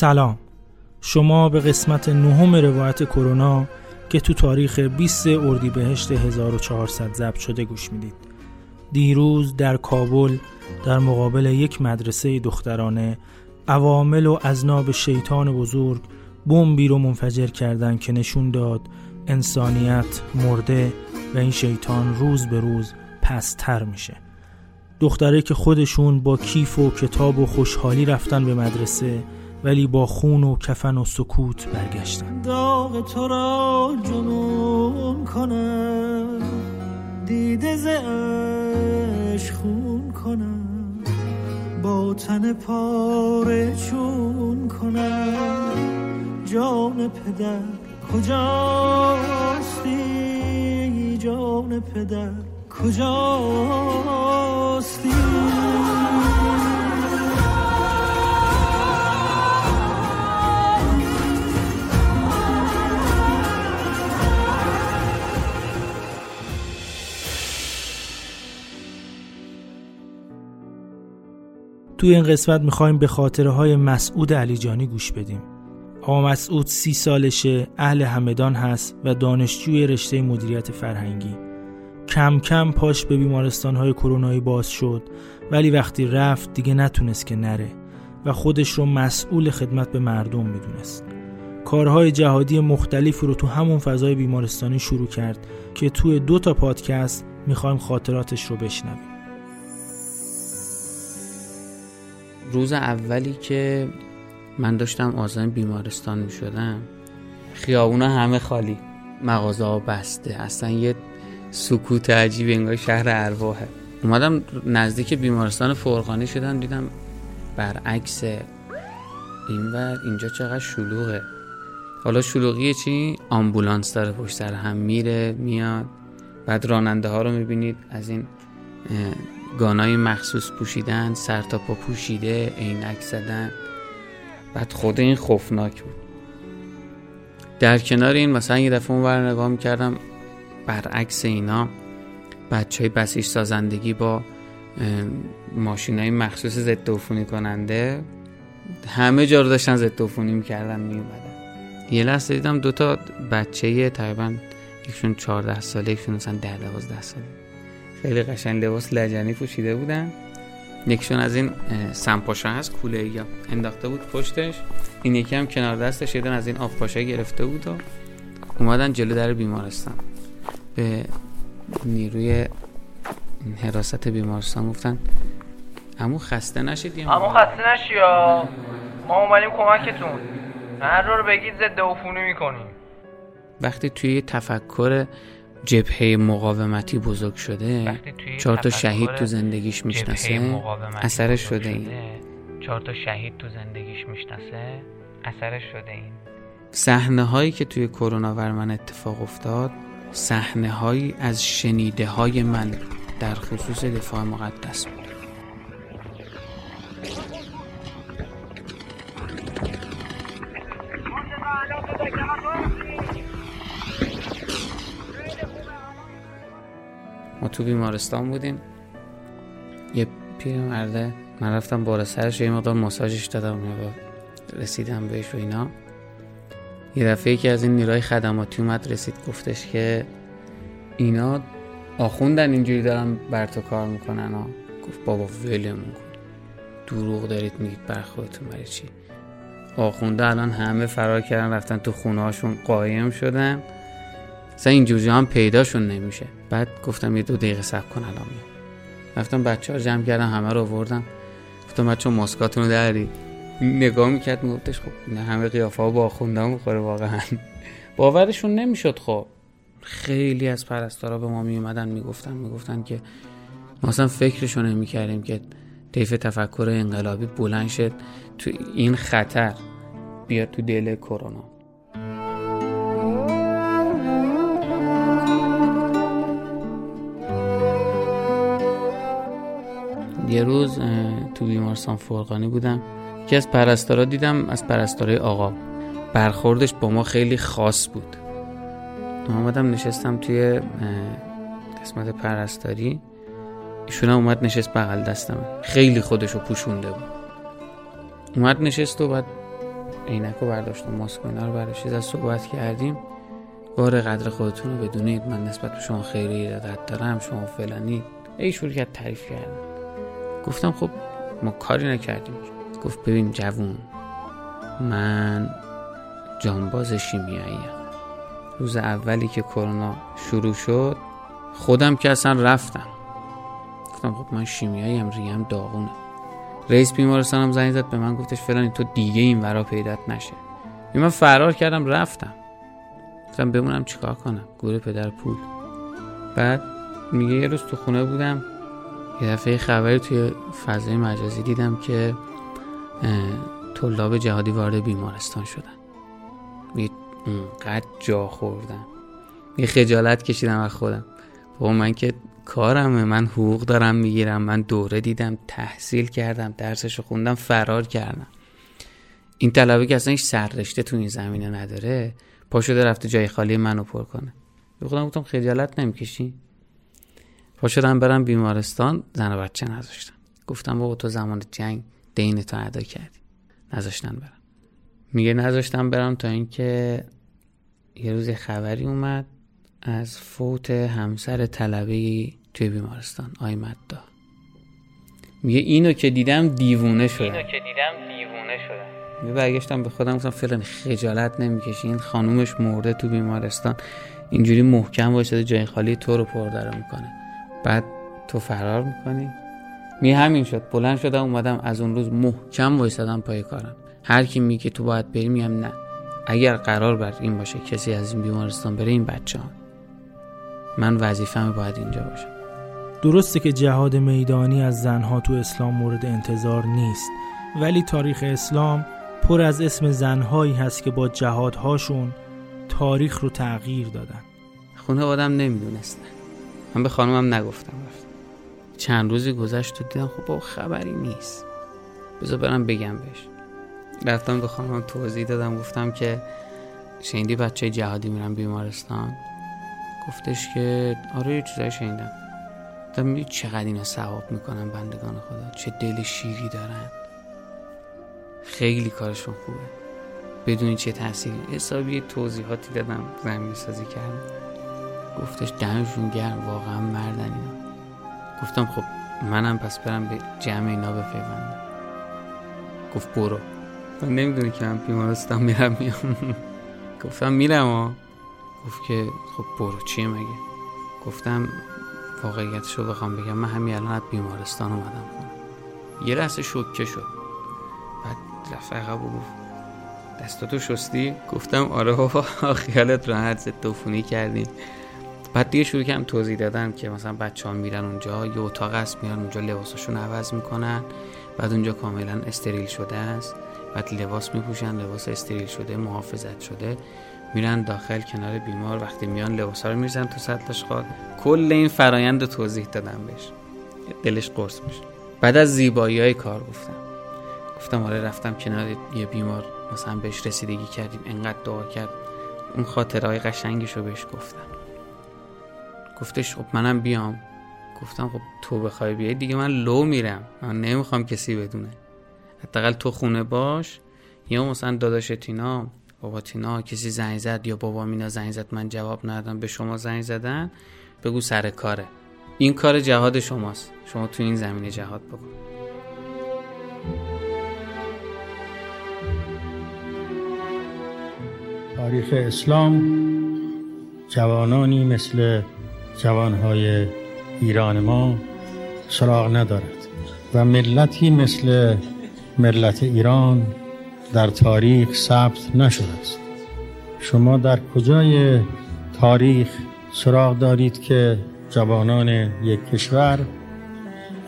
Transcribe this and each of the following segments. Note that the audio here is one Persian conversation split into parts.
سلام. شما به قسمت نهم روایت کرونا که تو تاریخ 20 اردیبهشت 1400 ضبط شده گوش می‌دید. دیروز در کابل در مقابل یک مدرسه دخترانه عوامل و ازناب شیطان بزرگ بمبی رو منفجر کردن که نشون داد انسانیت مرده و این شیطان روز به روز پستر میشه. دختره که خودشون با کیف و کتاب و خوشحالی رفتن به مدرسه ولی با خون و کفن و سکوت برگشتن داغ تو را جنون کنم. دیده زش خون کنم. با تن پاره چون کنم. جان پدر کجاستی؟ جان پدر کجاستی؟ توی این قسمت می‌خوایم به خاطره های مسعود علیجانی گوش بدیم. آقا مسعود سی سالشه اهل همدان هست و دانشجوی رشته مدیریت فرهنگی. کم کم پاش به بیمارستان های کرونایی باز شد ولی وقتی رفت دیگه نتونست که نره و خودش رو مسئول خدمت به مردم می‌دونست. کارهای جهادی مختلفی رو تو همون فضای بیمارستانی شروع کرد که توی دو تا پادکست می‌خوایم خاطراتش رو بشنویم. روز اولی که من داشتم آزم بیمارستان می شدم خیابونا همه خالی مغازه ها بسته اصلا یه سکوت عجیب انگار شهر ارواحه اومدم نزدیک بیمارستان فرغانی شدم دیدم برعکس این و اینجا چقدر شلوغه حالا شلوغی چی؟ آمبولانس داره پشت سر هم میره میاد بعد راننده ها رو می‌بینید از این گانای مخصوص پوشیدن سر تا پا پوشیده عینک زدن. بعد خود این خوفناک بود. در کنار این مثلا یه دفعه اون نگاه می‌کردم برعکس اینا بچه های بسیج سازندگی با ماشین های مخصوص ضد عفونی کننده همه جا رو داشتن ضد عفونی می‌کردن میومدن یه لحظه دیدم دوتا بچه تقریبا یکشون 14 ساله یکشون مثلا 10 12 ساله. خیلی قشنگ لباس لجنی پوشیده بودن. یکشون از این سمپاشا هست کوله یا انداخته بود پشتش. این یکی هم کنار دستش یدن از این آفپاشا گرفته بود و اومدن جلو در بیمارستان. به نیروی حراست بیمارستان گفتن امو خسته نشید امو خسته نشی یا؟ ما اومدیم کمکتون. هر رو بگید ضد عفونی می‌کنیم. وقتی توی تفکر جبهه مقاومتی بزرگ شده چهار تا شهید تو زندگیش می‌شناسه اثرش شده این. چهار تا شهید تو زندگیش می‌شناسه اثرش شده این. صحنه هایی که توی کرونا ور من اتفاق افتاد صحنه هایی از شنیده های من در خصوص دفاع مقدس بود. تو بیمارستان بودیم. یه مرده من رفتم بالا سرش یه مقدار ماساژش دادم رسیدم بهش و اینا. یه دفعه یکی از این نیروهای خدماتی اومد رسید گفتش که اینا آخوندن اینجوری دارن بر تو کار می‌کنن. ها گفت بابا ولمون کن. دروغ دارید میگید بر خودتون برای چی؟ آخونده الان همه فرار کردن رفتن تو خونه هاشون قایم شدن. اصلا اینجوری هم پیداشون نمیشه. بعد گفتم یه دو دقیقه صبر کن الان میام. رفتم بچه ها جمع کردم همه رو آوردم. گفتم بچه ماسکاتون رو داری نگاه می‌کرد میگفتش خب نه همه قیافه ها با آخونده می‌خوره واقعا. باورشون نمی‌شد. خب خیلی از پرستارا به ما میومدن می‌گفتن می‌گفتن که ما اصلا فکرشو نمی‌کردیم که طیف تفکر انقلابی بلند شد تو این خطر بیاد تو دل کرونا. یه روز تو بیمارستان فرقانی بودم. که از پرستارا دیدم از پرستارای آقا. برخوردش با ما خیلی خاص بود. آمدم نشستم توی قسمت پرستاری. ایشون اومد نشست بغل دستم. خیلی خودشو پوشونده بود. اومد نشست و بعد عینک رو برداشتم ماسک اینا رو برداشت. از صحبت کردیم. بار قدر خودتون رو بدونید. من نسبت به شما خیلی ایرادت دارم. شما فلانی ای شروع کرد تعریف کردم گفتم خب ما کاری نکردیم. گفت ببین جوون من جانباز شیمیایی روز اولی که کرونا شروع شد خودم که اصلا رفتم. گفتم خب من شیمیایی هم داغونه. رئیس بیمارستانم زنگ زد به من گفتش فلانی تو دیگه این ورا پیدات نشه. من فرار کردم رفتم. گفتم بمونم چیکار کنم؟ گوره پدر پول. بعد میگه یه روز تو خونه بودم. یه دفعه خبری توی فضای مجازی دیدم که طلاب جهادی وارد بیمارستان شدن. اونقدر جا خوردم یه خجالت کشیدم از خودم. با من که کارمه من حقوق دارم می‌گیرم من دوره دیدم تحصیل کردم درسشو خوندم فرار کردم. این طلبه که اصلا هیچ سررشته تو این زمینه نداره پا شده رفته جای خالی منو پر کنه. به خودم گفتم خجالت نمی‌کشی؟ پا شدم برم بیمارستان زن و بچه نذاشتن. گفتم بابا تو زمان جنگ دین تو ادا کردی. نذاشتن برم. میگه نذاشتم برم تا اینکه یه روز خبری اومد از فوت همسر طلبه توی بیمارستان آی مدا میگه اینو که دیدم دیوونه شدم اینو که دیدم دیوونه شدم میگه برگشتم به خودم گفتم فعلا خجالت نمی‌کشی این خانومش مرده تو بیمارستان. اینجوری محکم وایساده جای خالی تو رو پر داره می‌کنه. بعد تو فرار می‌کنی. می همین شد. بلند شدم اومدم از اون روز محکم وایسادم پای کارم. هر کی میگه تو باید بری میگم نه. اگر قرار بر این باشه کسی از این بیمارستان بره این بچه ها. من وظیفم باید اینجا باشم. درسته که جهاد میدانی از زنها تو اسلام مورد انتظار نیست ولی تاریخ اسلام پر از اسم زنهایی هست که با جهادهاشون تاریخ رو تغییر دادن. خونه آدم نمی‌دونستن. من به خانومم نگفتم. رفتم چند روزی گذشت و دیدم خب خبری نیست. بذار برم بگم بهش. رفتم به خانمم توضیح دادم. گفتم که شنیدی بچه جهادی میرن بیمارستان؟ گفتش که آره یه چیزایی شنیدم. دم چقدر اینا ثواب می‌کنن بندگان خدا؟ چه دل شیری دارن. خیلی کارشون خوبه. بدونی چه تاثیری حسابی توضیحاتی دادم زمین سازی کردم. گفتش دمشون گرم واقعا مردن اینا. گفتم خب منم پس برم به جمع اینا بپیوندم گفت برو. من نمی‌دونی که من بیمارستان میرم میام. گفتم میرم ها گفت که خب برو چیه مگه؟ گفتم واقعیتش رو بخوام بگم. من همین الان از بیمارستان اومدم. خونه یه لحظه شکه شد. بعد رفت عقب و گفت دستاتو شستی؟ گفتم آره بابا خیالت راحت ضد کردیم بعد دیگه شروع کردم توضیح دادن که مثلا بچه ها میرن اونجا یه اتاق است میرن اونجا لباساشون عوض می‌کنن بعد اونجا کاملا استریل شده است. بعد لباس میپوشن لباس استریل شده محافظت شده. میرن داخل کنار بیمار وقتی میان لباس رو میرزن تو سطلش خواد کل این فرایند توضیح دادم بهش. دلش قرص میشه. بعد از زیبایی های کار گفتم. گفتم آره رفتم کنار یه بیمار. مثلا بهش رسیدگی کردیم. انقدر دعا کرد. اون خاطرهای قشنگش رو بهش گفتم. گفتش خب منم بیام. گفتم خب تو بخوای بیای دیگه من لو میرم. من نمی‌خوام کسی بدونه. حداقل تو خونه باش. یا مثلا داداش تینا بابا تینا کسی زنگ زد یا بابا مینا زنگ زد من جواب ندادم به شما زنگ زدن بگو سر کاره. این کار جهاد شماست. شما تو این زمینه جهاد بکن. تاریخ اسلام جوانانی مثل جوانهای ایران ما سراغ ندارد و ملتی مثل ملت ایران در تاریخ ثبت نشده است. شما در کجای تاریخ سراغ دارید که جوانان یک کشور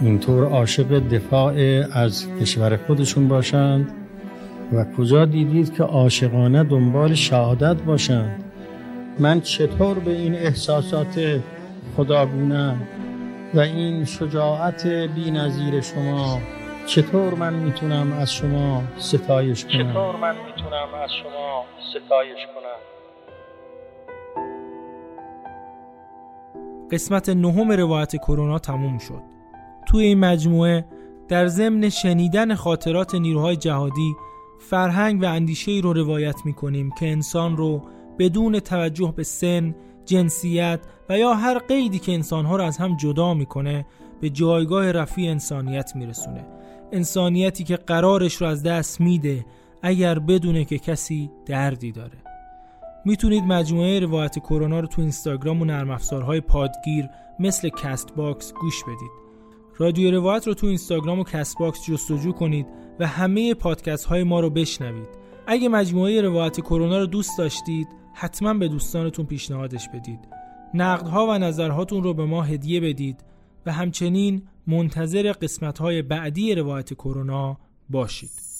اینطور عاشق دفاع از کشور خودشون باشند و کجا دیدید که عاشقانه دنبال شهادت باشند؟ من چطور به این احساسات خداگونه و این شجاعت نظیر شما چطور من می‌تونم از شما ستایش کنم؟ چطور من می‌تونم از شما ستایش کنم؟ قسمت نهم روایت کرونا تموم شد. توی این مجموعه در ضمن شنیدن خاطرات نیروهای جهادی فرهنگ و اندیشه رو روایت می کنیم که انسان رو بدون توجه به سن، جنسیت و یا هر قیدی که انسانها رو از هم جدا می‌کنه به جایگاه رفیع انسانیت میرسونه. انسانیتی که قرارش رو از دست میده اگر بدونه که کسی دردی داره. می‌تونید مجموعه روایت کرونا رو تو اینستاگرام و نرم افزارهای پادگیر مثل کست باکس گوش بدید. رادیو روایت رو تو اینستاگرام و کست باکس جستجو کنید و همه پادکست های ما رو بشنوید. اگه مجموعه روایت کرونا رو دوست داشتید حتما به دوستانتون پیشنهادش بدید. نقدها و نظرهاتون رو به ما هدیه بدید و همچنین منتظر قسمت های بعدی روایت کرونا باشید.